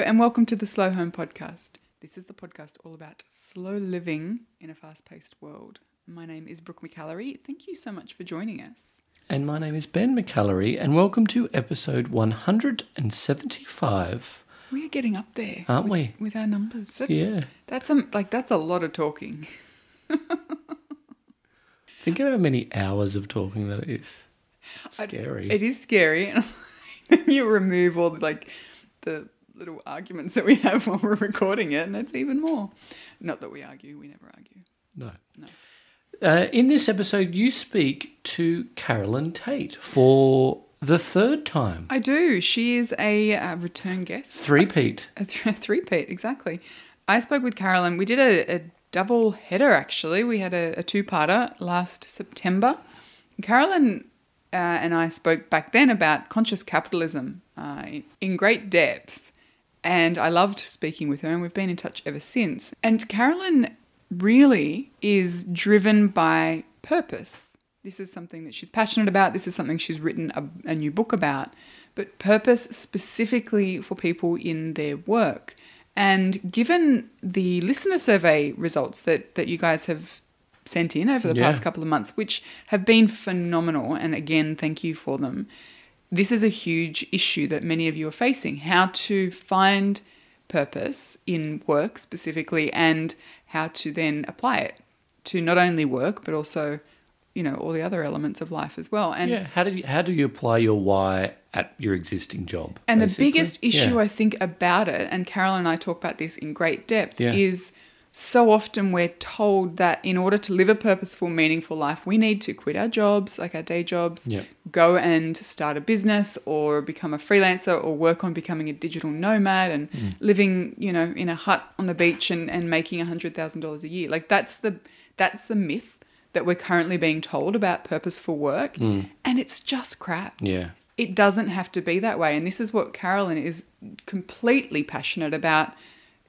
and welcome to the Slow Home Podcast. This is the podcast all about slow living in a fast paced world. My name is Brooke McAlary. Thank you so much for joining us. And my name is Ben McAlary, and welcome to episode 175. We are getting up there, Aren't with, we? With our numbers. That's, Yeah. That's um, like that's a lot of talking. Think of how many hours of talking that is. I- Scary. It is scary, and you remove all the, like the little arguments that we have while we're recording it, and it's even more. Not that we argue. We never argue. no. No. Uh, in this episode, you speak to Carolyn Tate for the third time. I do. She is a uh, return guest. Three-peat. A th- three-peat, exactly. I spoke with Carolyn. We did a, a double header, actually. We had a, a two-parter last September. Carolyn uh, and I spoke back then about conscious capitalism uh, in, in great depth. And I loved speaking with her, and we've been in touch ever since. And Carolyn really is driven by purpose. This is something that she's passionate about. This is something she's written a, a new book about. But purpose specifically for people in their work. And given the listener survey results that, that you guys have sent in over the Yeah. past couple of months, which have been phenomenal, and again, thank you for them. This is a huge issue that many of you are facing how to find purpose in work specifically and how to then apply it to not only work but also you know all the other elements of life as well and yeah. How do you how do you apply your why at your existing job? and the biggest issue Yeah. I think about it, and Carolyn and I talk about this in great depth, Yeah. is so often we're told that in order to live a purposeful, meaningful life, we need to quit our jobs, like our day jobs, Yep. go and start a business or become a freelancer or work on becoming a digital nomad and Mm. living, you know, in a hut on the beach and, and making $100,000 a year. Like that's the that's the myth that we're currently being told about purposeful work. Mm. And it's just crap yeah. it doesn't have to be that way. And this is what Carolyn is completely passionate about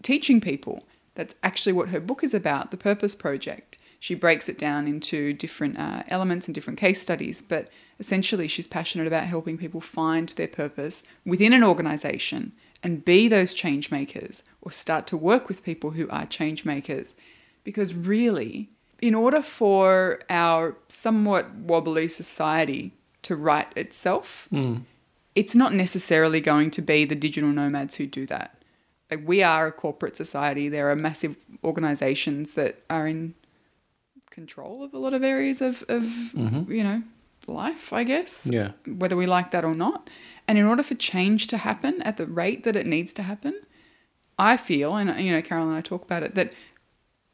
teaching people. That's actually what her book is about, The Purpose Project. She breaks it down into different uh, elements and different case studies, but essentially she's passionate about helping people find their purpose within an organization and be those change makers or start to work with people who are change makers. Because really, in order for our somewhat wobbly society to right itself, it's not necessarily going to be the digital nomads who do that. Like we are a corporate society. There are massive organizations that are in control of a lot of areas of, of mm-hmm. you know, life, I guess Yeah. whether we like that or not. And in order for change to happen at the rate that it needs to happen, I feel, and you know, Carol and I talk about it, that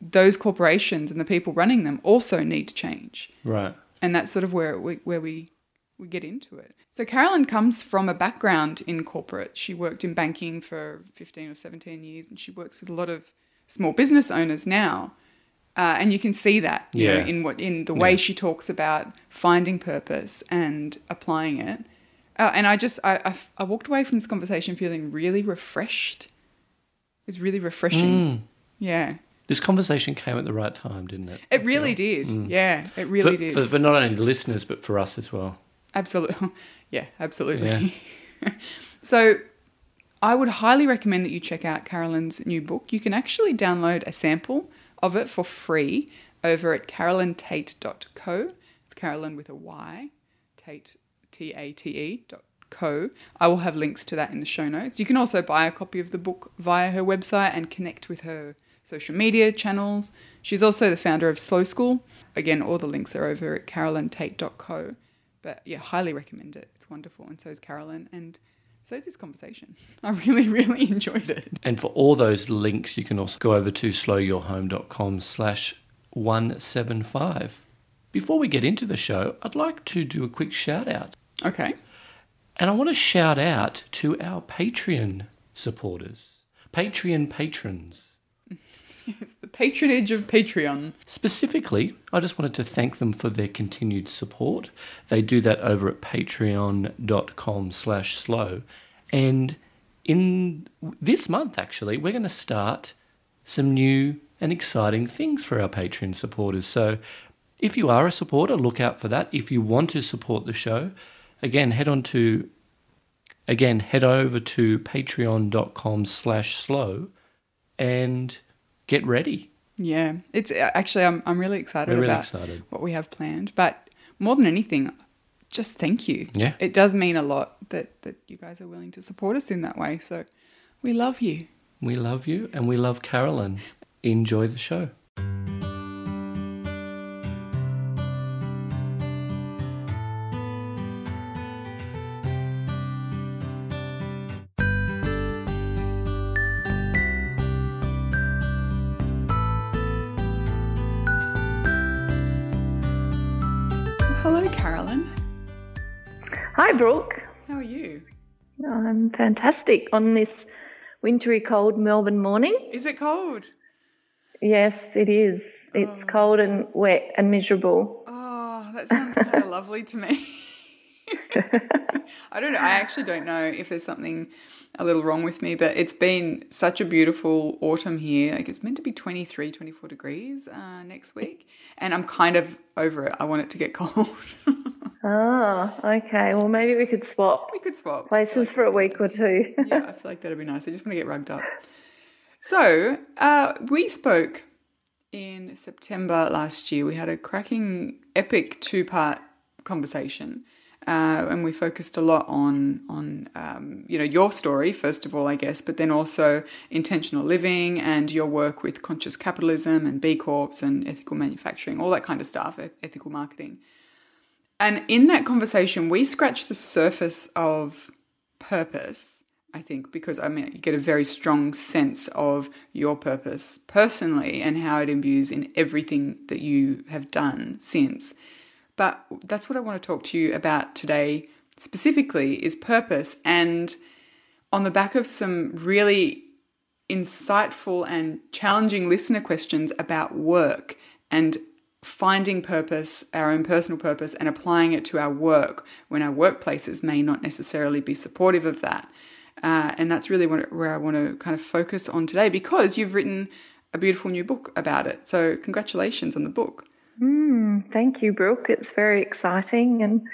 those corporations and the people running them also need to change. Right. And that's sort of where we, where we, we get into it. So Carolyn comes from a background in corporate. She worked in banking for 15 or 17 years, and she works with a lot of small business owners now. Uh, and you can see that you know, Yeah. in what in the way Yeah. she talks about finding purpose and applying it. Uh, and I just I, I, I walked away from this conversation feeling really refreshed. It's really refreshing. Mm. Yeah, This conversation came at the right time, didn't it? it really did. Yeah, it really for, did. For, for not only the listeners, but for us as well. Absolutely. Yeah, absolutely. Yeah. so I would highly recommend that you check out Carolyn's new book. You can actually download a sample of it for free over at carolyntate.co. It's Carolyn with a Y, Tate, T A T E dot co. I will have links to that in the show notes. You can also buy a copy of the book via her website and connect with her social media channels. She's also the founder of Slow School. Again, all the links are over at carolyntate.co. But yeah, highly recommend it. It's wonderful. And so is Carolyn. And so is this conversation. I really, really enjoyed it. And for all those links, you can also go over to slowyourhome.com slash 175. Before we get into the show, I'd like to do a quick shout out. Okay. And I want to shout out to our Patreon supporters, Patreon patrons. It's the patronage of Patreon. Specifically, I just wanted to thank them for their continued support. They do that over at patreon.com slash slow. And in this month, actually, we're going to start some new and exciting things for our Patreon supporters. So if you are a supporter, look out for that. If you want to support the show, again, head on to again, head over to patreon.com slash slow and get ready. Yeah, it's uh, actually I'm I'm really excited really about excited. what we have planned. But more than anything, just thank you. Yeah. It does mean a lot that that you guys are willing to support us in that way. So we love you. We love you and we love Carolyn. Enjoy the show. Hello, Carolyn. Hi, Brooke. How are you? I'm fantastic on this wintry cold Melbourne morning. Is it cold? Yes, it is. It's oh. cold and wet and miserable. Oh, that sounds kind of lovely to me. I don't know. I actually don't know if there's something a little wrong with me, but it's been such a beautiful autumn here. Like it's meant to be 23, 24 degrees uh, next week, and I'm kind of over it. I want it to get cold. Ah, okay. Well, maybe we could swap we could swap places for a week or two. yeah, I feel like that'd be nice. I just want to get rugged up. So, uh, we spoke in September last year. We had a cracking, epic two part conversation. Uh, and we focused a lot on on um, you know your story first of all, I guess, but then also intentional living and your work with conscious capitalism and B Corps and ethical manufacturing, all that kind of stuff, ethical marketing. And in that conversation, we scratched the surface of purpose, I think, because I mean, you get a very strong sense of your purpose personally and how it imbues in everything that you have done since. But that's what I want to talk to you about today specifically is purpose and on the back of some really insightful and challenging listener questions about work and finding purpose, our own personal purpose, and applying it to our work when our workplaces may not necessarily be supportive of that. Uh, and that's really what, where I want to kind of focus on today because you've written a beautiful new book about it. So, congratulations on the book. Mm, thank you, Brooke. It's very exciting, and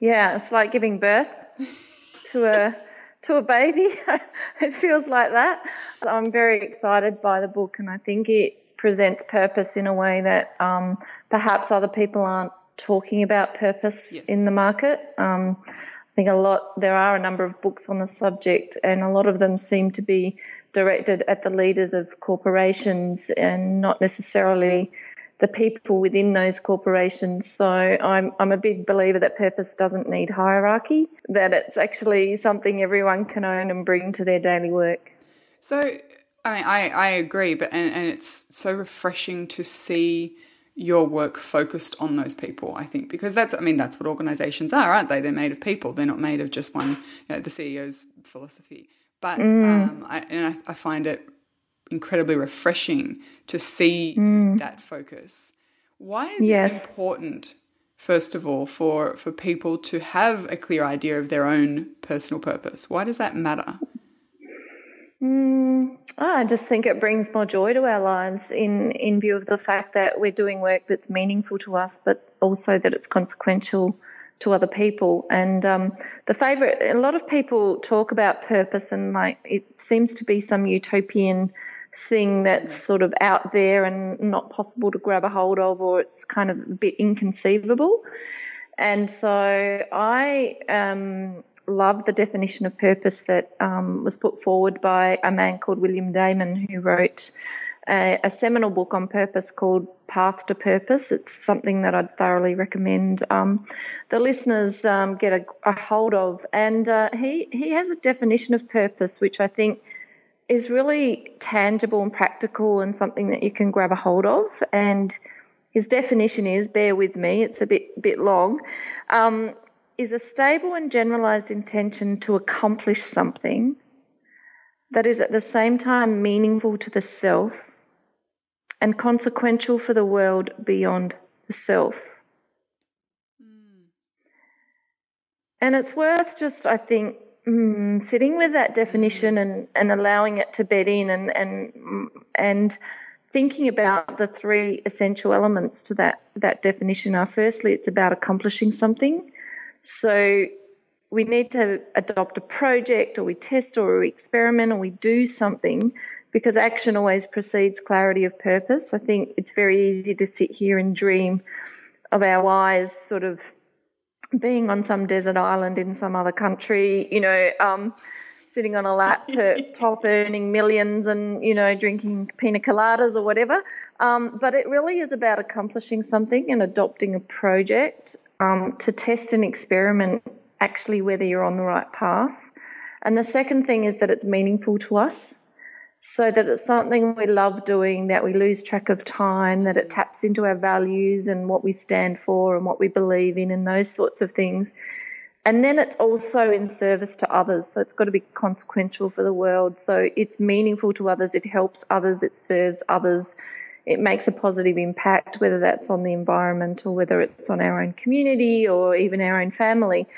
yeah, it's like giving birth to a to a baby. it feels like that. I'm very excited by the book, and I think it presents purpose in a way that um, perhaps other people aren't talking about purpose Yes. in the market. Um, I think a lot there are a number of books on the subject, and a lot of them seem to be directed at the leaders of corporations and not necessarily the people within those corporations. So I'm I'm a big believer that purpose doesn't need hierarchy, that it's actually something everyone can own and bring to their daily work. So, I mean, I, I agree, but and, and it's so refreshing to see your work focused on those people. I think because that's I mean that's what organisations are, aren't they? They're made of people. They're not made of just one. You know, the CEO's philosophy. But um, I, and I, I find it incredibly refreshing to see that focus. Why is Yes. it important? First of all, for, for people to have a clear idea of their own personal purpose. Why does that matter? Mm, I just think it brings more joy to our lives in, in view of the fact that we're doing work that's meaningful to us, but also that it's consequential to other people. And um, the favorite, a lot of people talk about purpose, and like it seems to be some utopian thing that's sort of out there and not possible to grab a hold of, or it's kind of a bit inconceivable. And so I um, love the definition of purpose that um, was put forward by a man called William Damon, who wrote a, a seminal book on purpose called Path to Purpose. It's something that I'd thoroughly recommend um, the listeners um, get a, a hold of. And uh, he, he has a definition of purpose, which I think is really tangible and practical and something that you can grab a hold of. And his definition is, bear with me, it's a bit bit long, um, is a stable and generalized intention to accomplish something that is at the same time meaningful to the self and consequential for the world beyond the self. And it's worth just, I think, mm, sitting with that definition and, and allowing it to bed in and, and, and thinking about the three essential elements to that, that definition are firstly, it's about accomplishing something. So we need to adopt a project or we test or we experiment or we do something because action always precedes clarity of purpose. I think it's very easy to sit here and dream of our whys sort of being on some desert island in some other country, you know, um, sitting on a laptop earning millions and, you know, drinking pina coladas or whatever. Um, but it really is about accomplishing something and adopting a project um, to test and experiment actually whether you're on the right path. And the second thing is that it's meaningful to us so that it's something we love doing, that we lose track of time, that it taps into our values and what we stand for and what we believe in and those sorts of things. And then it's also in service to others. So it's got to be consequential for the world. So it's meaningful to others, it helps others, it serves others, it makes a positive impact, whether that's on the environment or whether it's on our own community or even our own family.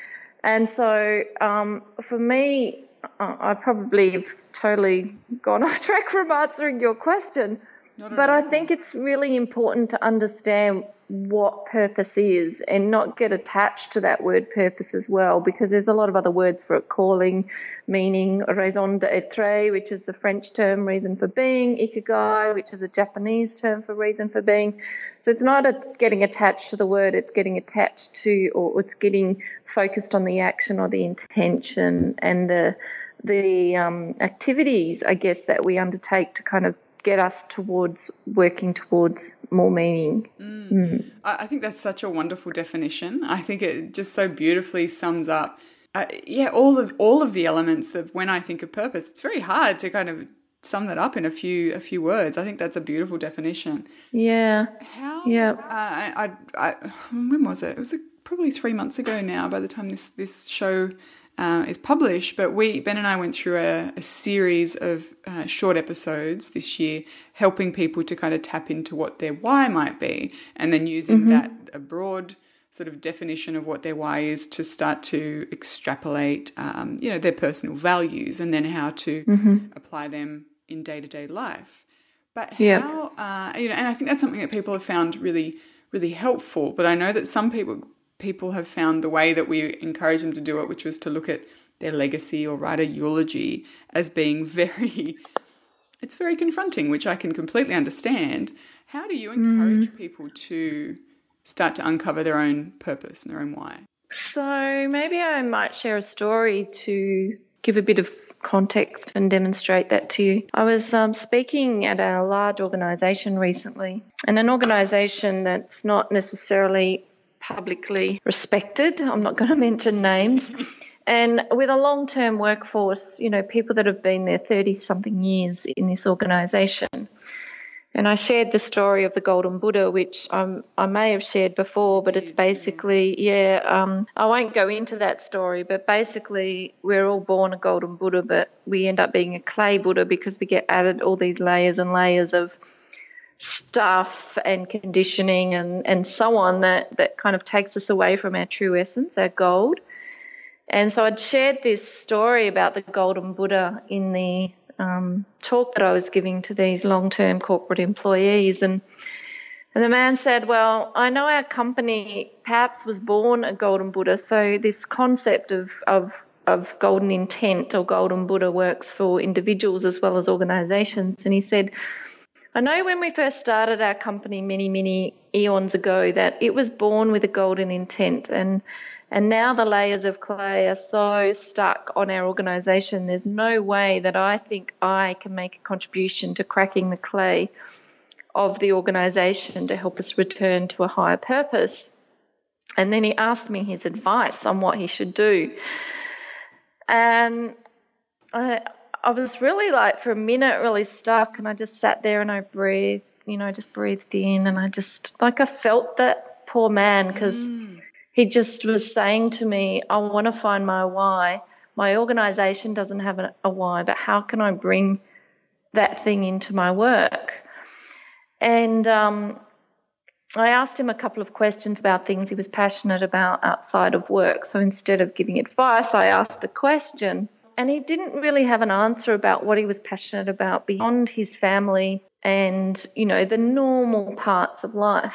And so um, for me, Uh, I probably have totally gone off track from answering your question. But I think it's really important to understand what purpose is and not get attached to that word purpose as well, because there's a lot of other words for it calling, meaning, raison d'etre, which is the French term reason for being, ikigai, which is a Japanese term for reason for being. So it's not a, getting attached to the word, it's getting attached to, or it's getting focused on the action or the intention and the the um, activities, I guess, that we undertake to kind of get us towards working towards more meaning. Mm. Mm. I think that's such a wonderful definition. I think it just so beautifully sums up, uh, yeah, all of all of the elements of when I think of purpose. It's very hard to kind of sum that up in a few a few words. I think that's a beautiful definition. Yeah. How? Yeah. Uh, I, I, I, when was it? It was probably three months ago now. By the time this this show uh, is published. But we, Ben and I, went through a, a series of uh, short episodes this year, helping people to kind of tap into what their why might be, and then using mm-hmm. that a broad sort of definition of what their why is to start to extrapolate, um, you know, their personal values, and then how to mm-hmm. apply them in day to day life. But how, yeah. uh, you know, and I think that's something that people have found really, really helpful. But I know that some people people have found the way that we encourage them to do it, which was to look at their legacy or write a eulogy, as being very, it's very confronting, which I can completely understand. How do you encourage mm. people to start to uncover their own purpose and their own why? So maybe I might share a story to give a bit of context and demonstrate that to you. I was um, speaking at a large organisation recently, and an organisation that's not necessarily publicly respected. I'm not going to mention names. And with a long term workforce, you know, people that have been there 30 something years in this organisation. And I shared the story of the Golden Buddha, which I may have shared before, but it's basically, yeah, um, I won't go into that story, but basically, we're all born a Golden Buddha, but we end up being a clay Buddha because we get added all these layers and layers of stuff and conditioning and, and so on that, that kind of takes us away from our true essence, our gold. And so I'd shared this story about the Golden Buddha in the um, talk that I was giving to these long term corporate employees. And, and the man said, Well, I know our company perhaps was born a Golden Buddha, so this concept of, of of golden intent or golden Buddha works for individuals as well as organizations. And he said, I know when we first started our company many, many eons ago that it was born with a golden intent and and now the layers of clay are so stuck on our organisation. There's no way that I think I can make a contribution to cracking the clay of the organisation to help us return to a higher purpose. And then he asked me his advice on what he should do. And I, I was really like for a minute really stuck, and I just sat there and I breathed, you know, just breathed in, and I just like I felt that poor man because mm. he just was saying to me, "I want to find my why. My organisation doesn't have a, a why, but how can I bring that thing into my work?" And um, I asked him a couple of questions about things he was passionate about outside of work. So instead of giving advice, I asked a question and he didn't really have an answer about what he was passionate about beyond his family and, you know, the normal parts of life.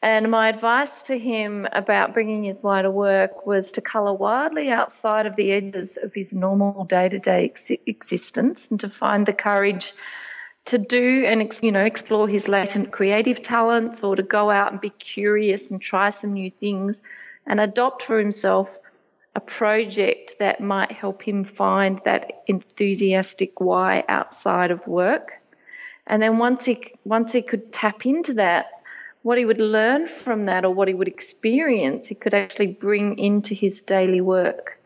And my advice to him about bringing his why to work was to colour wildly outside of the edges of his normal day to day existence and to find the courage to do and you know explore his latent creative talents or to go out and be curious and try some new things and adopt for himself a project that might help him find that enthusiastic why outside of work and then once he once he could tap into that what he would learn from that or what he would experience, he could actually bring into his daily work.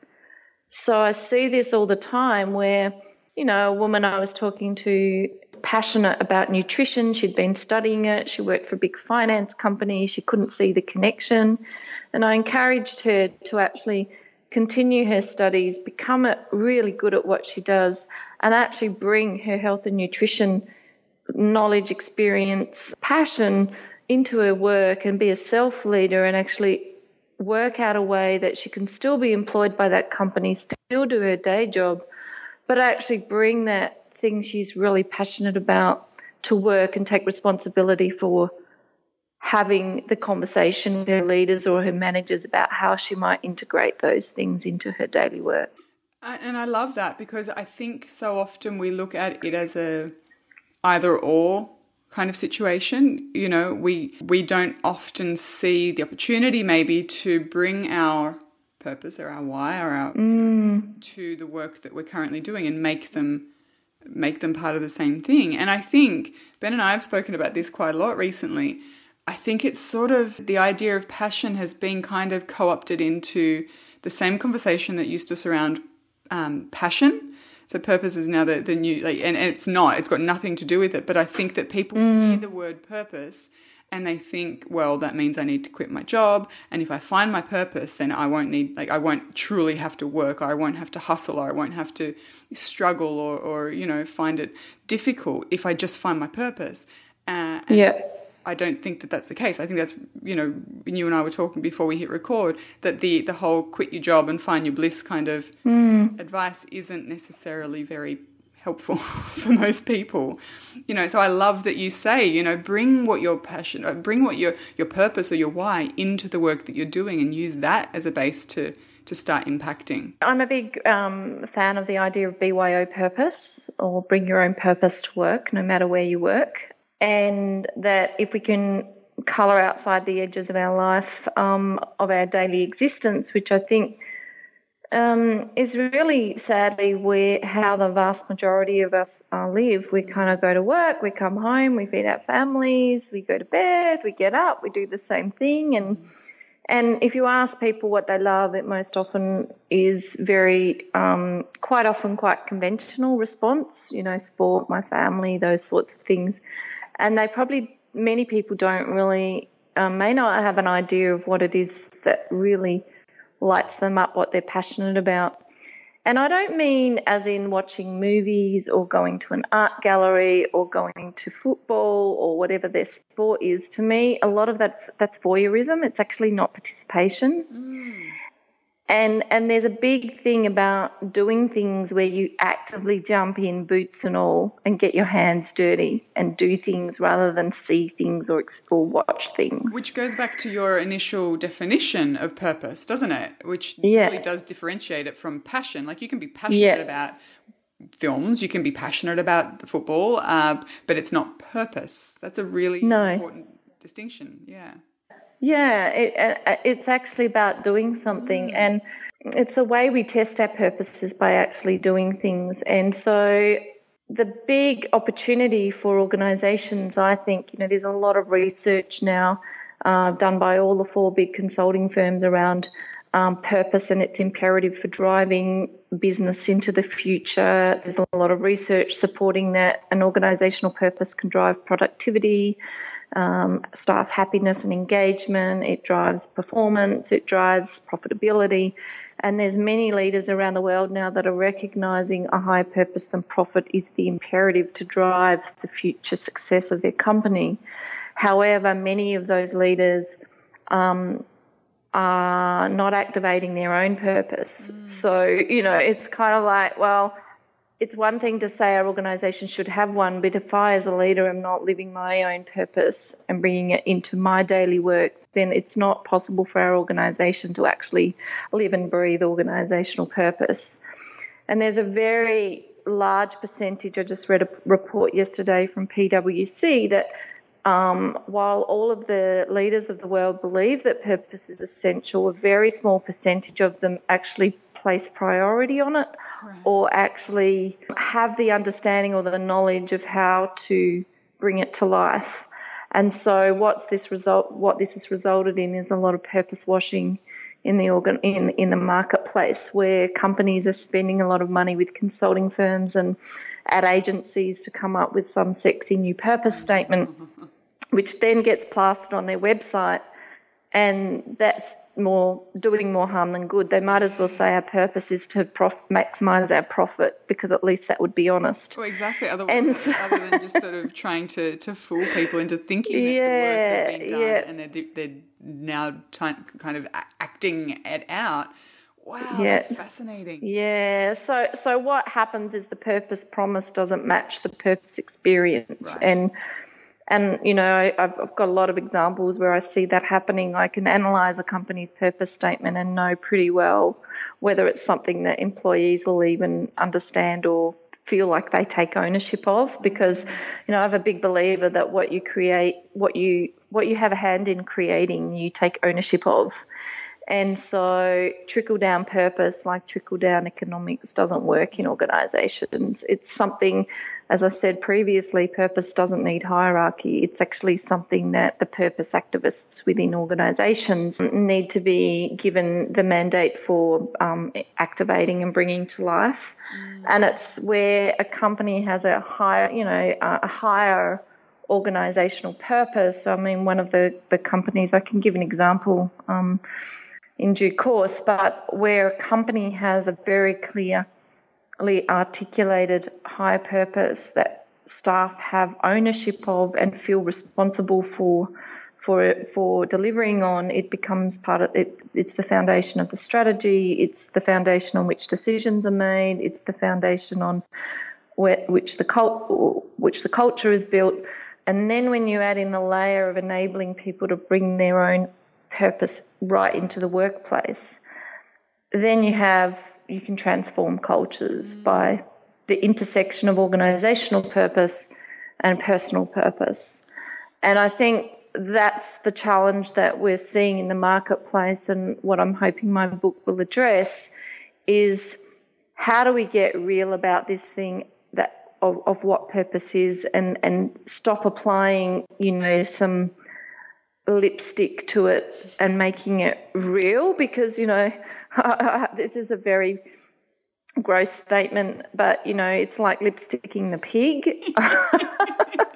So I see this all the time where, you know, a woman I was talking to passionate about nutrition. She'd been studying it. She worked for a big finance company. She couldn't see the connection. And I encouraged her to actually continue her studies, become really good at what she does, and actually bring her health and nutrition knowledge, experience, passion into her work and be a self leader and actually work out a way that she can still be employed by that company, still do her day job, but actually bring that thing she's really passionate about to work and take responsibility for having the conversation with her leaders or her managers about how she might integrate those things into her daily work. And I love that because I think so often we look at it as a either or kind of situation. You know, we we don't often see the opportunity maybe to bring our purpose or our why or our mm. to the work that we're currently doing and make them make them part of the same thing. And I think Ben and I have spoken about this quite a lot recently. I think it's sort of the idea of passion has been kind of co-opted into the same conversation that used to surround um, passion so purpose is now the, the new, like, and, and it's not, it's got nothing to do with it. But I think that people mm. hear the word purpose and they think, well, that means I need to quit my job. And if I find my purpose, then I won't need, like, I won't truly have to work, or I won't have to hustle, or I won't have to struggle, or, or you know, find it difficult if I just find my purpose. Uh, yeah. I don't think that that's the case. I think that's you know you and I were talking before we hit record that the the whole quit your job and find your bliss kind of mm. advice isn't necessarily very helpful for most people. You know, so I love that you say, you know, bring what your passion, uh, bring what your your purpose or your why into the work that you're doing, and use that as a base to to start impacting. I'm a big um, fan of the idea of BYO purpose or bring your own purpose to work, no matter where you work and that if we can colour outside the edges of our life, um, of our daily existence, which I think um, is really sadly where how the vast majority of us uh, live. We kind of go to work, we come home, we feed our families, we go to bed, we get up, we do the same thing, and and if you ask people what they love, it most often is very, um, quite often, quite conventional response. You know, sport, my family, those sorts of things and they probably many people don't really um, may not have an idea of what it is that really lights them up, what they're passionate about. And I don't mean as in watching movies or going to an art gallery or going to football or whatever their sport is. To me, a lot of that's that's voyeurism. It's actually not participation. Mm. And and there's a big thing about doing things where you actively jump in, boots and all, and get your hands dirty and do things rather than see things or or watch things. Which goes back to your initial definition of purpose, doesn't it? Which yeah. really does differentiate it from passion. Like you can be passionate yeah. about films, you can be passionate about the football, uh, but it's not purpose. That's a really no. important distinction. Yeah. Yeah, it, uh, it's actually about doing something, mm. and it's a way we test our purposes by actually doing things. And so, the big opportunity for organisations, I think, you know, there's a lot of research now uh, done by all the four big consulting firms around um, purpose and its imperative for driving business into the future. There's a lot of research supporting that an organisational purpose can drive productivity um, staff happiness and engagement, it drives performance, it drives profitability. And there's many leaders around the world now that are recognizing a higher purpose than profit is the imperative to drive the future success of their company. However, many of those leaders um, are not activating their own purpose. Mm. So, you know, it's kind of like, well, it's one thing to say our organisation should have one, but if I, as a leader, am not living my own purpose and bringing it into my daily work, then it's not possible for our organisation to actually live and breathe organisational purpose. And there's a very large percentage. I just read a report yesterday from PwC that um, while all of the leaders of the world believe that purpose is essential, a very small percentage of them actually place priority on it right. or actually have the understanding or the knowledge of how to bring it to life. And so, what's this result? What this has resulted in is a lot of purpose washing in the organ in in the marketplace, where companies are spending a lot of money with consulting firms and ad agencies to come up with some sexy new purpose statement, which then gets plastered on their website and that's more doing more harm than good. They might as well say our purpose is to prof- maximize our profit because at least that would be honest. Well, exactly. Otherwise, other than just sort of trying to, to fool people into thinking that yeah, the work has been done yeah. and they're, they're now t- kind of acting it out. Wow, yeah. that's fascinating. Yeah. So so what happens is the purpose promise doesn't match the purpose experience, right. and and, you know, I've, I've got a lot of examples where I see that happening. I can analyze a company's purpose statement and know pretty well whether it's something that employees will even understand or feel like they take ownership of because you know I'm a big believer that what you create what you what you have a hand in creating you take ownership of and so, trickle down purpose, like trickle down economics, doesn't work in organizations. It's something, as I said previously, purpose doesn't need hierarchy. It's actually something that the purpose activists within organizations need to be given the mandate for um, activating and bringing to life. Mm. And it's where a company has a higher, you know, a higher organizational purpose. I mean, one of the, the companies, I can give an example. Um, in due course, but where a company has a very clearly articulated high purpose that staff have ownership of and feel responsible for for for delivering on, it becomes part of it. It's the foundation of the strategy. It's the foundation on which decisions are made. It's the foundation on where, which the cult, which the culture is built. And then when you add in the layer of enabling people to bring their own purpose right into the workplace, then you have you can transform cultures mm. by the intersection of organizational purpose and personal purpose. And I think that's the challenge that we're seeing in the marketplace and what I'm hoping my book will address is how do we get real about this thing that of, of what purpose is and, and stop applying, you know, some lipstick to it and making it real because you know this is a very gross statement but you know it's like lipsticking the pig.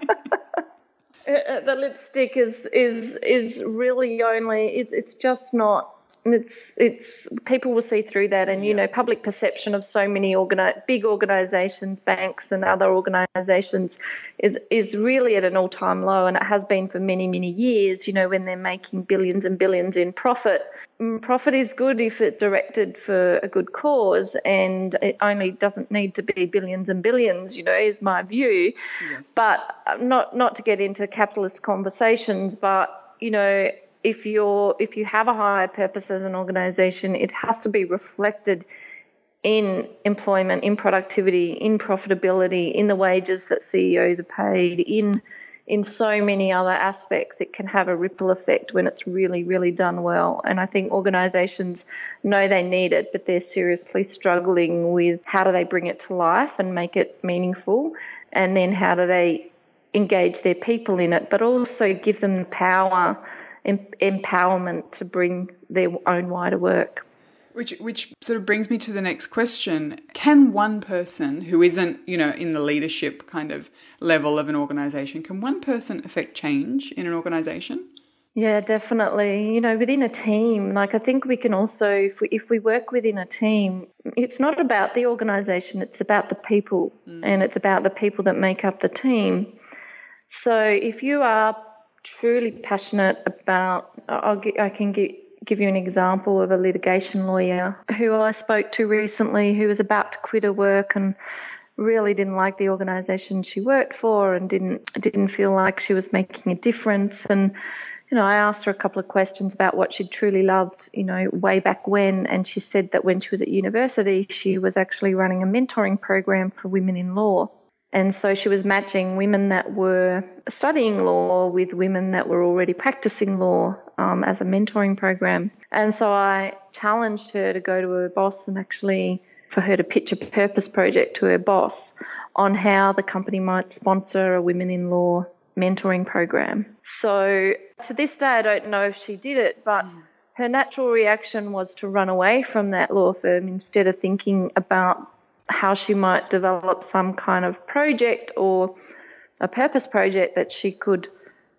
Uh, uh, the lipstick is is is really only it, it's just not it's it's people will see through that and you know public perception of so many organi- big organizations banks and other organizations is is really at an all-time low and it has been for many many years you know when they're making billions and billions in profit. Mm, profit is good if it's directed for a good cause and it only doesn't need to be billions and billions you know is my view. Yes. but uh, not not to get into capitalist conversations but you know if you're if you have a higher purpose as an organization, it has to be reflected in employment, in productivity, in profitability, in the wages that CEOs are paid, in in so many other aspects. It can have a ripple effect when it's really, really done well. And I think organizations know they need it, but they're seriously struggling with how do they bring it to life and make it meaningful, and then how do they engage their people in it, but also give them the power em- empowerment to bring their own wider work. Which, which sort of brings me to the next question. Can one person who isn't, you know, in the leadership kind of level of an organization, can one person affect change in an organization? Yeah, definitely. You know, within a team, like I think we can also, if we, if we work within a team, it's not about the organization, it's about the people mm. and it's about the people that make up the team. So if you are truly passionate about, I'll, I can give, give you an example of a litigation lawyer who I spoke to recently who was about to quit her work and really didn't like the organization she worked for and didn't didn't feel like she was making a difference and you know, I asked her a couple of questions about what she'd truly loved, you know, way back when. And she said that when she was at university, she was actually running a mentoring program for women in law. And so she was matching women that were studying law with women that were already practicing law um, as a mentoring program. And so I challenged her to go to her boss and actually for her to pitch a purpose project to her boss on how the company might sponsor a women in law mentoring program. So to this day, I don't know if she did it, but her natural reaction was to run away from that law firm instead of thinking about how she might develop some kind of project or a purpose project that she could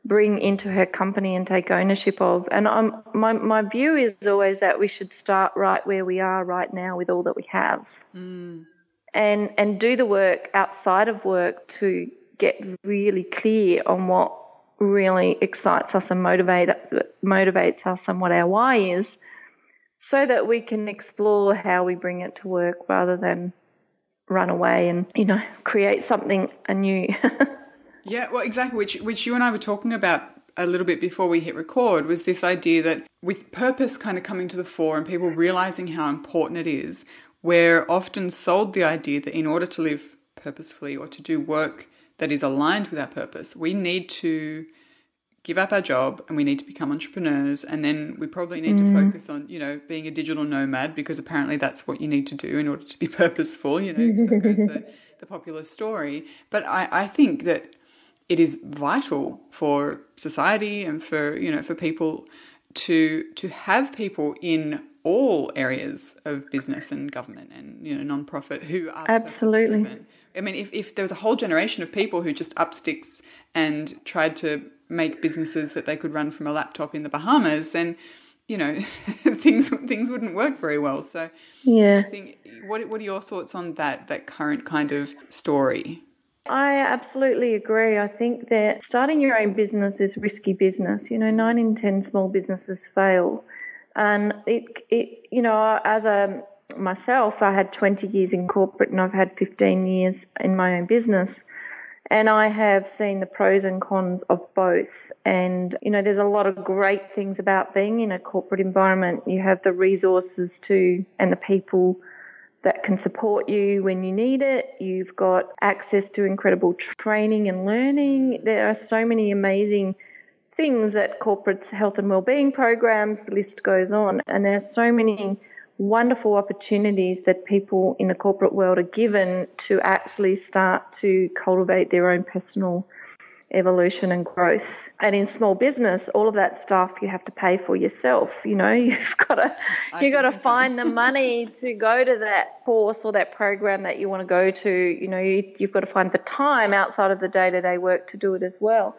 bring into her company and take ownership of. And my, my view is always that we should start right where we are right now with all that we have. Mm. And, and do the work outside of work to get really clear on what really excites us and motivate, motivates us and what our why is so that we can explore how we bring it to work rather than run away and you know create something anew yeah well exactly which which you and I were talking about a little bit before we hit record was this idea that with purpose kind of coming to the fore and people realizing how important it is we're often sold the idea that in order to live purposefully or to do work that is aligned with our purpose. We need to give up our job and we need to become entrepreneurs and then we probably need mm. to focus on you know being a digital nomad because apparently that's what you need to do in order to be purposeful you know so goes the, the popular story. But I, I think that it is vital for society and for you know for people to to have people in all areas of business and government and you know nonprofit who are absolutely. I mean, if, if there was a whole generation of people who just up sticks and tried to make businesses that they could run from a laptop in the Bahamas, then you know things things wouldn't work very well. So yeah, I think what what are your thoughts on that that current kind of story? I absolutely agree. I think that starting your own business is risky business. You know, nine in ten small businesses fail, and it it you know as a myself, I had 20 years in corporate and I've had 15 years in my own business. And I have seen the pros and cons of both. And, you know, there's a lot of great things about being in a corporate environment. You have the resources to and the people that can support you when you need it. You've got access to incredible training and learning. There are so many amazing things that corporate's health and well-being programs, the list goes on. And there's so many wonderful opportunities that people in the corporate world are given to actually start to cultivate their own personal evolution and growth. And in small business, all of that stuff you have to pay for yourself. You know, you've got to you've got to find the money to go to that course or that program that you want to go to. You know, you, you've got to find the time outside of the day to day work to do it as well.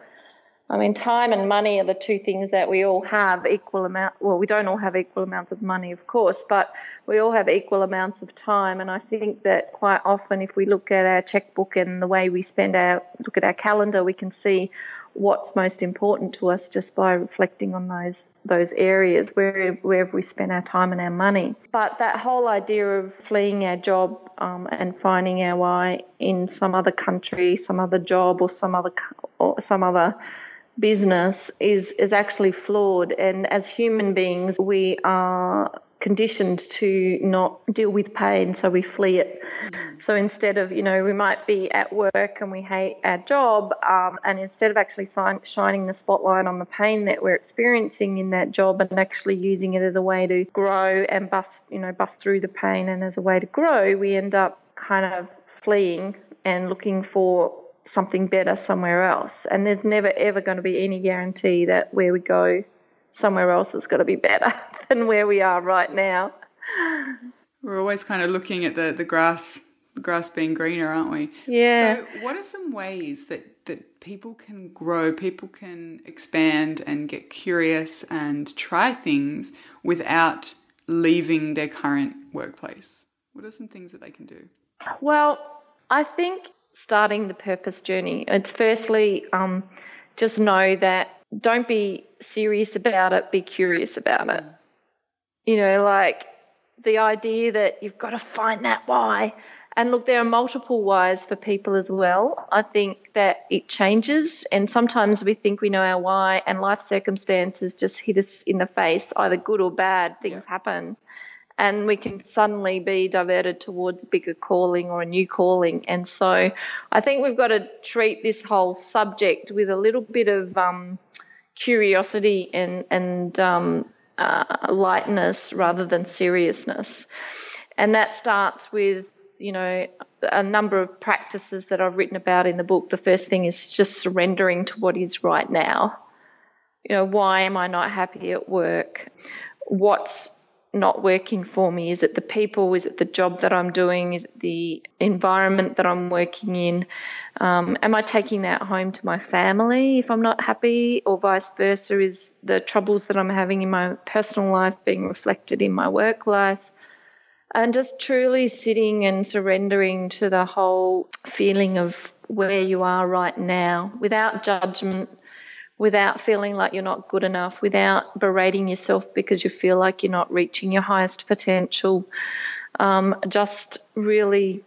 I mean, time and money are the two things that we all have equal amount. Well, we don't all have equal amounts of money, of course, but we all have equal amounts of time. And I think that quite often, if we look at our checkbook and the way we spend our look at our calendar, we can see what's most important to us just by reflecting on those those areas where wherever we spend our time and our money. But that whole idea of fleeing our job um, and finding our why in some other country, some other job, or some other or some other business is is actually flawed and as human beings we are conditioned to not deal with pain so we flee it mm-hmm. so instead of you know we might be at work and we hate our job um, and instead of actually shining the spotlight on the pain that we're experiencing in that job and actually using it as a way to grow and bust you know bust through the pain and as a way to grow we end up kind of fleeing and looking for something better somewhere else. And there's never ever going to be any guarantee that where we go somewhere else is going to be better than where we are right now. We're always kind of looking at the, the grass the grass being greener, aren't we? Yeah. So what are some ways that, that people can grow, people can expand and get curious and try things without leaving their current workplace? What are some things that they can do? Well, I think starting the purpose journey. It's firstly um, just know that don't be serious about it, be curious about it. You know, like the idea that you've got to find that why and look, there are multiple whys for people as well. I think that it changes, and sometimes we think we know our why, and life circumstances just hit us in the face, either good or bad. Things yeah. happen, and we can suddenly be diverted towards a bigger calling or a new calling. And so, I think we've got to treat this whole subject with a little bit of um, curiosity and and um, uh, lightness rather than seriousness. And that starts with, you know, a number of practices that I've written about in the book. The first thing is just surrendering to what is right now. You know, why am I not happy at work? What's not working for me? Is it the people? Is it the job that I'm doing? Is it the environment that I'm working in? Um, am I taking that home to my family if I'm not happy, or vice versa? Is the troubles that I'm having in my personal life being reflected in my work life? And just truly sitting and surrendering to the whole feeling of where you are right now without judgment, without feeling like you're not good enough, without berating yourself because you feel like you're not reaching your highest potential. Um, just really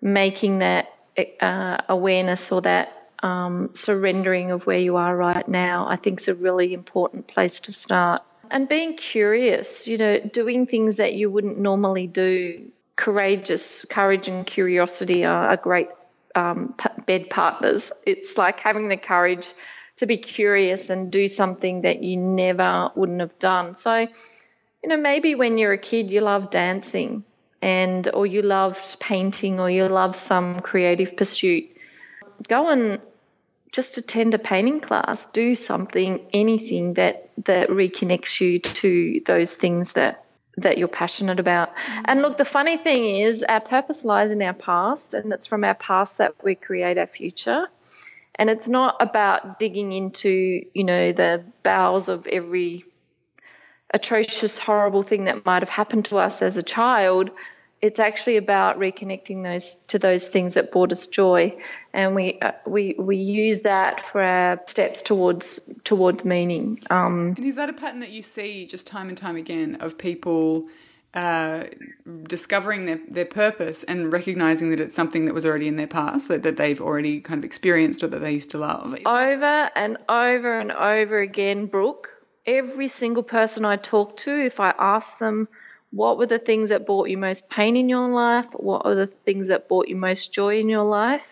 making that uh, awareness or that um, surrendering of where you are right now, I think is a really important place to start. And being curious, you know, doing things that you wouldn't normally do. Courageous, courage and curiosity are, are great um, bed partners. It's like having the courage to be curious and do something that you never wouldn't have done. So, you know, maybe when you're a kid, you love dancing and or you loved painting or you love some creative pursuit. Go and just attend a painting class, do something, anything that that reconnects you to those things that that you're passionate about. Mm-hmm. And look, the funny thing is, our purpose lies in our past, and it's from our past that we create our future. And it's not about digging into, you know, the bowels of every atrocious, horrible thing that might have happened to us as a child. It's actually about reconnecting those to those things that brought us joy, and we uh, we we use that for our steps towards towards meaning. Um, and is that a pattern that you see just time and time again of people? Uh, discovering their, their purpose and recognizing that it's something that was already in their past, that, that they've already kind of experienced or that they used to love. Over and over and over again, Brooke, every single person I talk to, if I ask them, what were the things that brought you most pain in your life? What are the things that brought you most joy in your life?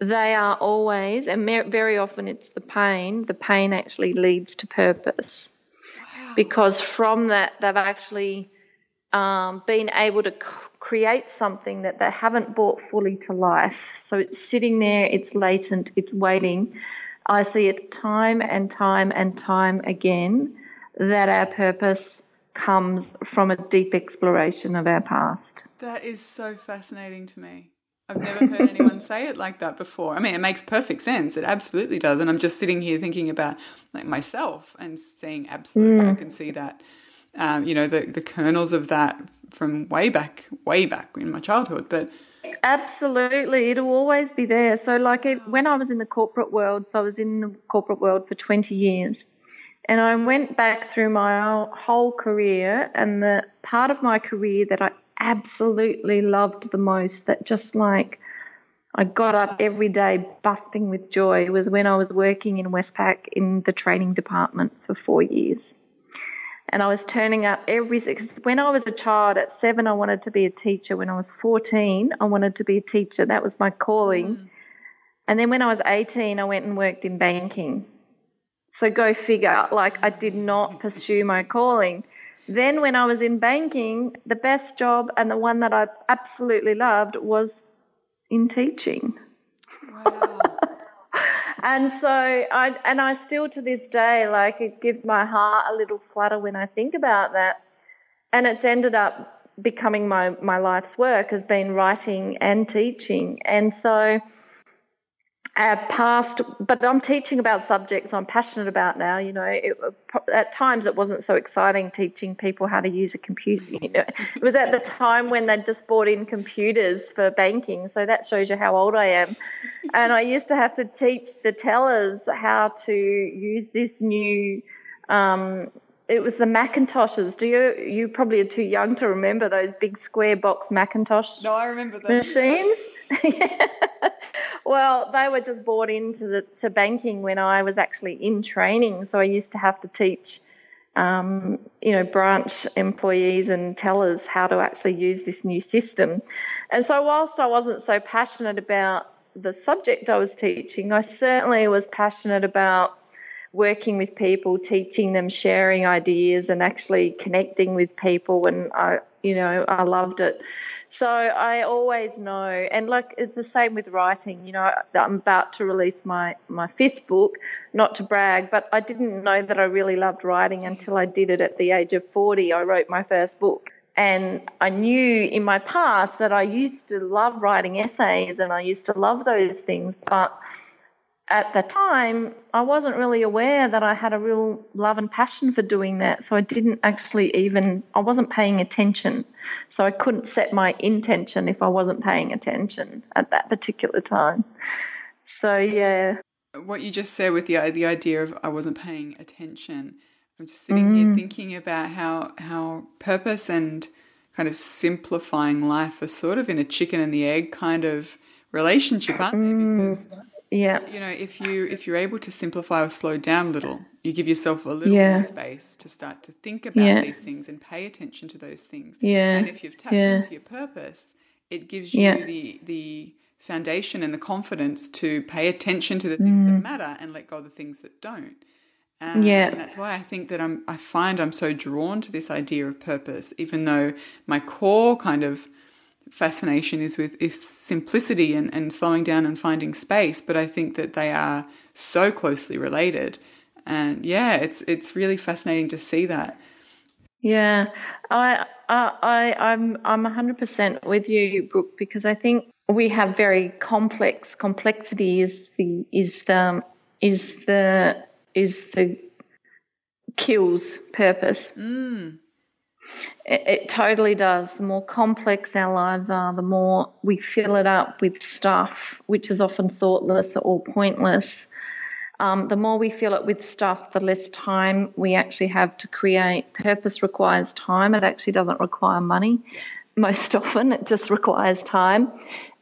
They are always, and very often it's the pain, the pain actually leads to purpose. Wow. Because from that, they've actually um, been able to c- create something that they haven't brought fully to life. So it's sitting there, it's latent, it's waiting. I see it time and time and time again that our purpose comes from a deep exploration of our past. That is so fascinating to me. I've never heard anyone say it like that before. I mean, it makes perfect sense. It absolutely does. And I'm just sitting here thinking about like myself and seeing absolutely, mm. I can see that um, you know, the, the kernels of that from way back, way back in my childhood. But Absolutely, it'll always be there. So, like it, when I was in the corporate world, so I was in the corporate world for 20 years, and I went back through my whole career, and the part of my career that I absolutely loved the most, that just like I got up every day busting with joy, was when I was working in Westpac in the training department for four years and I was turning up every when I was a child at seven I wanted to be a teacher. When I was 14 I wanted to be a teacher. That was my calling. Mm. and then when I was 18 I went and worked in banking. So go figure. Like I did not pursue my calling. Then when I was in banking the best job and the one that I absolutely loved was in teaching. Wow and so I and I still to this day like it gives my heart a little flutter when I think about that. And it's ended up becoming my my life's work has been writing and teaching. And so our past, but I'm teaching about subjects I'm passionate about now. You know, it, at times it wasn't so exciting teaching people how to use a computer. You know, it was at the time when they just bought in computers for banking, so that shows you how old I am. And I used to have to teach the tellers how to use this new um, it was the Macintoshes. Do you you probably are too young to remember those big square box Macintosh? No, I remember those machines. well, they were just bought into the to banking when I was actually in training, so I used to have to teach. Um, you know, branch employees and tellers how to actually use this new system. And so, whilst I wasn't so passionate about the subject I was teaching, I certainly was passionate about working with people, teaching them, sharing ideas, and actually connecting with people. And I, you know, I loved it. So I always know, and like it's the same with writing. You know, I'm about to release my my fifth book, not to brag, but I didn't know that I really loved writing until I did it at the age of 40. I wrote my first book. And I knew in my past that I used to love writing essays and I used to love those things, but at the time, I wasn't really aware that I had a real love and passion for doing that. So I didn't actually even, I wasn't paying attention. So I couldn't set my intention if I wasn't paying attention at that particular time. So, yeah. What you just said with the, the idea of I wasn't paying attention, I'm just sitting mm. here thinking about how, how purpose and kind of simplifying life are sort of in a chicken and the egg kind of relationship, aren't they? Mm. Because yeah. You know, if you if you're able to simplify or slow down a little, you give yourself a little yeah. more space to start to think about yeah. these things and pay attention to those things. Yeah. And if you've tapped yeah. into your purpose, it gives you the the foundation and the confidence to pay attention to the things mm. that matter and let go of the things that don't. Um, yeah. And that's why I think that I'm I find I'm so drawn to this idea of purpose, even though my core kind of fascination is with if simplicity and, and slowing down and finding space, but I think that they are so closely related. And yeah, it's it's really fascinating to see that. Yeah, I I I'm I'm 100% with you, Brooke, because I think we have very complex. Complexity is the is the is the is the kills purpose. Mm. It, it, totally does. The more complex our lives are, the more we fill it up with stuff, which is often thoughtless or pointless. Um, the more we fill it with stuff, the less time we actually have to create. Purpose requires time, it actually doesn't require money. Most often, it just requires time.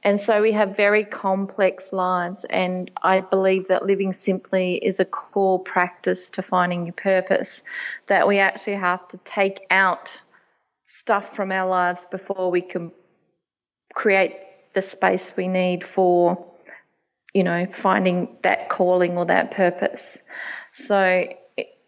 And so we have very complex lives. And I believe that living simply is a core practice to finding your purpose, that we actually have to take out stuff from our lives before we can create the space we need for, you know, finding that calling or that purpose. So,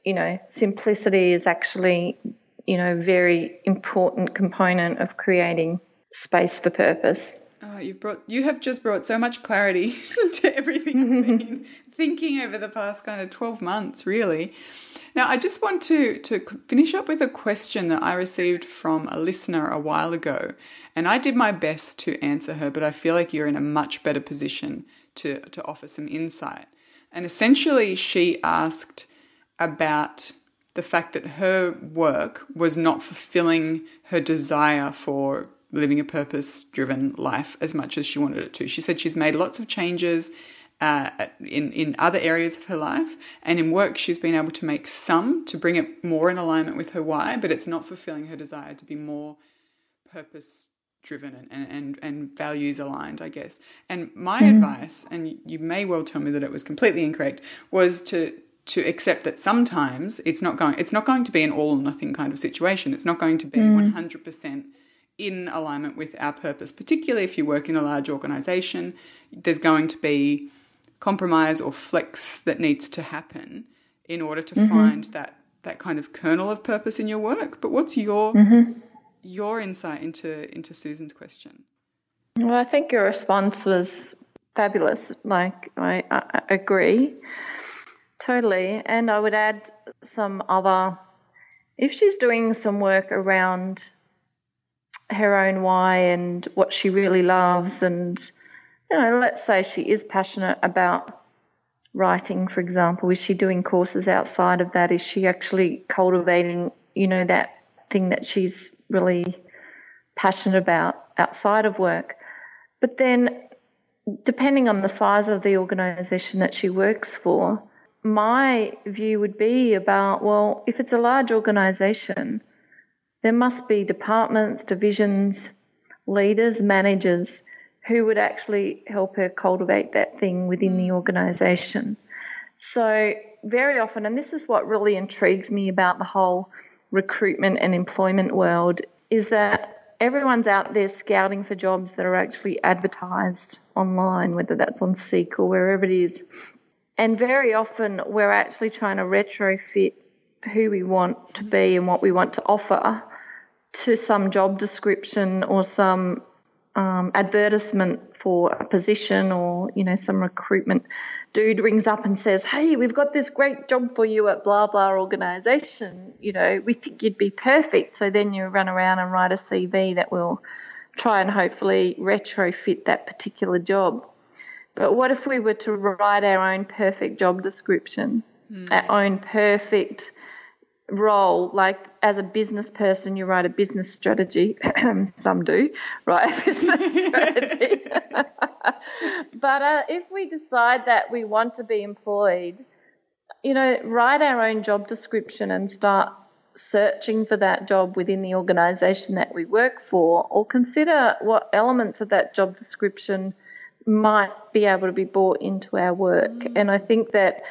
you know, simplicity is actually, you know, very important component of creating space for purpose. Oh, you've brought you have just brought so much clarity to everything I've been thinking over the past kind of twelve months, really. Now, I just want to, to finish up with a question that I received from a listener a while ago. And I did my best to answer her, but I feel like you're in a much better position to, to offer some insight. And essentially, she asked about the fact that her work was not fulfilling her desire for living a purpose driven life as much as she wanted it to. She said she's made lots of changes uh, in in other areas of her life, and in work she's been able to make some to bring it more in alignment with her why, but it's not fulfilling her desire to be more purpose driven and, and, and values aligned, I guess. And my mm. advice, and you may well tell me that it was completely incorrect, was to to accept that sometimes it's not going it's not going to be an all or nothing kind of situation. It's not going to be one hundred percent in alignment with our purpose, particularly if you work in a large organization. There's going to be compromise or flex that needs to happen in order to mm-hmm. find that that kind of kernel of purpose in your work. But what's your mm-hmm. your insight into into Susan's question? Well, I think your response was fabulous. Like I, I agree totally, and I would add some other. If she's doing some work around her own why and what she really loves and you know, let's say she is passionate about writing, for example. Is she doing courses outside of that? Is she actually cultivating, you know, that thing that she's really passionate about outside of work? But then, depending on the size of the organisation that she works for, my view would be about well, if it's a large organisation, there must be departments, divisions, leaders, managers who would actually help her cultivate that thing within the mm. organisation. So, very often, and this is what really intrigues me about the whole recruitment and employment world, is that everyone's out there scouting for jobs that are actually advertised online, whether that's on Seek or wherever it is. And very often, we're actually trying to retrofit who we want to mm. be and what we want to offer to some job description or some um, advertisement for a position or you know some recruitment. Dude rings up and says hey we've got this great job for you at blah blah organization. You know we think you'd be perfect. So then you run around and write a cv that will try and hopefully retrofit that particular job. But what if we were to write our own perfect job description? Mm. our own perfect role, like as a business person, you write a business strategy. Some do write a business strategy. but uh, if we decide that we want to be employed, you know, write our own job description and start searching for that job within the organisation that we work for, or consider what elements of that job description might be able to be brought into our work. Mm. And I think that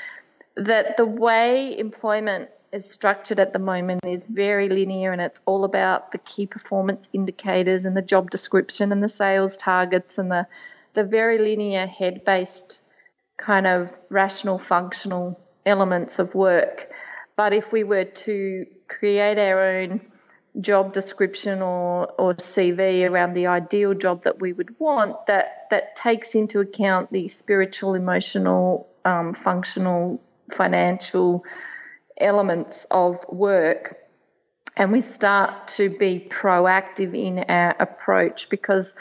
that the way employment is structured at the moment is very linear and it's all about the key performance indicators and the job description and the sales targets and the the very linear head based kind of rational functional elements of work. But if we were to create our own job description or, or CV around the ideal job that we would want, that, that takes into account the spiritual, emotional, um, functional, financial, elements of work and we start to be proactive in our approach because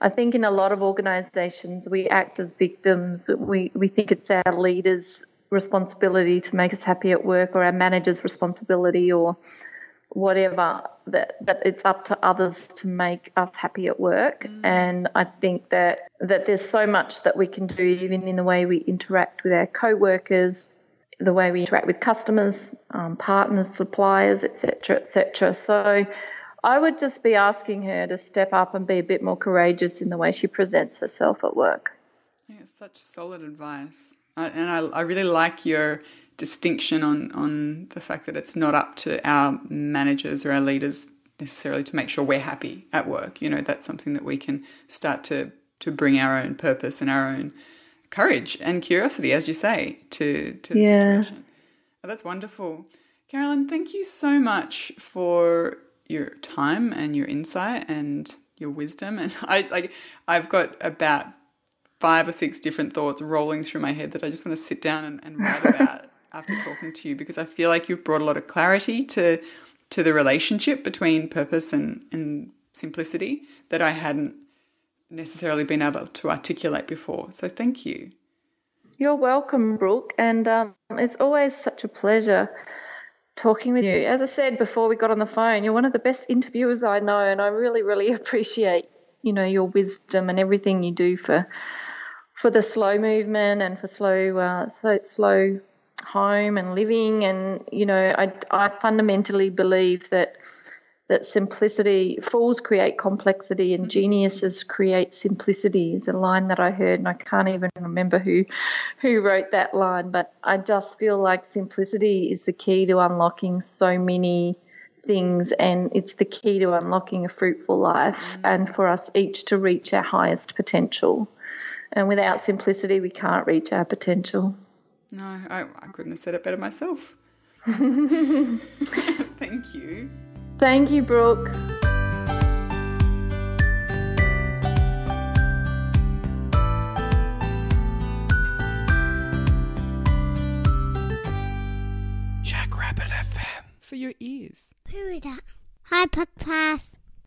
I think in a lot of organisations we act as victims. We we think it's our leaders' responsibility to make us happy at work, or our manager's responsibility, or whatever. That that it's up to others to make us happy at work. Mm. And I think that that there's so much that we can do, even in the way we interact with our co-workers, the way we interact with customers, um, partners, suppliers, etc., etc. So I would just be asking her to step up and be a bit more courageous in the way she presents herself at work. Yeah, such solid advice. I, and I, I really like your distinction on, on the fact that it's not up to our managers or our leaders necessarily to make sure we're happy at work. You know, that's something that we can start to, to bring our own purpose and our own courage and curiosity, as you say, to, to the yeah. situation. Oh, that's wonderful. Carolyn, thank you so much for your time and your insight and your wisdom. And I like I've got about five or six different thoughts rolling through my head that I just want to sit down and, and write about after talking to you because I feel like you've brought a lot of clarity to to the relationship between purpose and, and simplicity that I hadn't necessarily been able to articulate before. So thank you. You're welcome, Brooke, and um, it's always such a pleasure talking with you. As I said before we got on the phone, you're one of the best interviewers I know, and I really, really appreciate you know your wisdom and everything you do for for the slow movement and for slow uh, so slow home and living. And you know, I I fundamentally believe that that simplicity, fools create complexity and mm-hmm. geniuses create simplicity is a line that I heard and I can't even remember who who wrote that line, but I just feel like simplicity is the key to unlocking so many things and it's the key to unlocking a fruitful life mm-hmm. and for us each to reach our highest potential. And without simplicity we can't reach our potential. No, I, I couldn't have said it better myself. Thank you. Thank you, Brooke. Jackrabbit FM for your ears. Who is that? Hi, Podcast.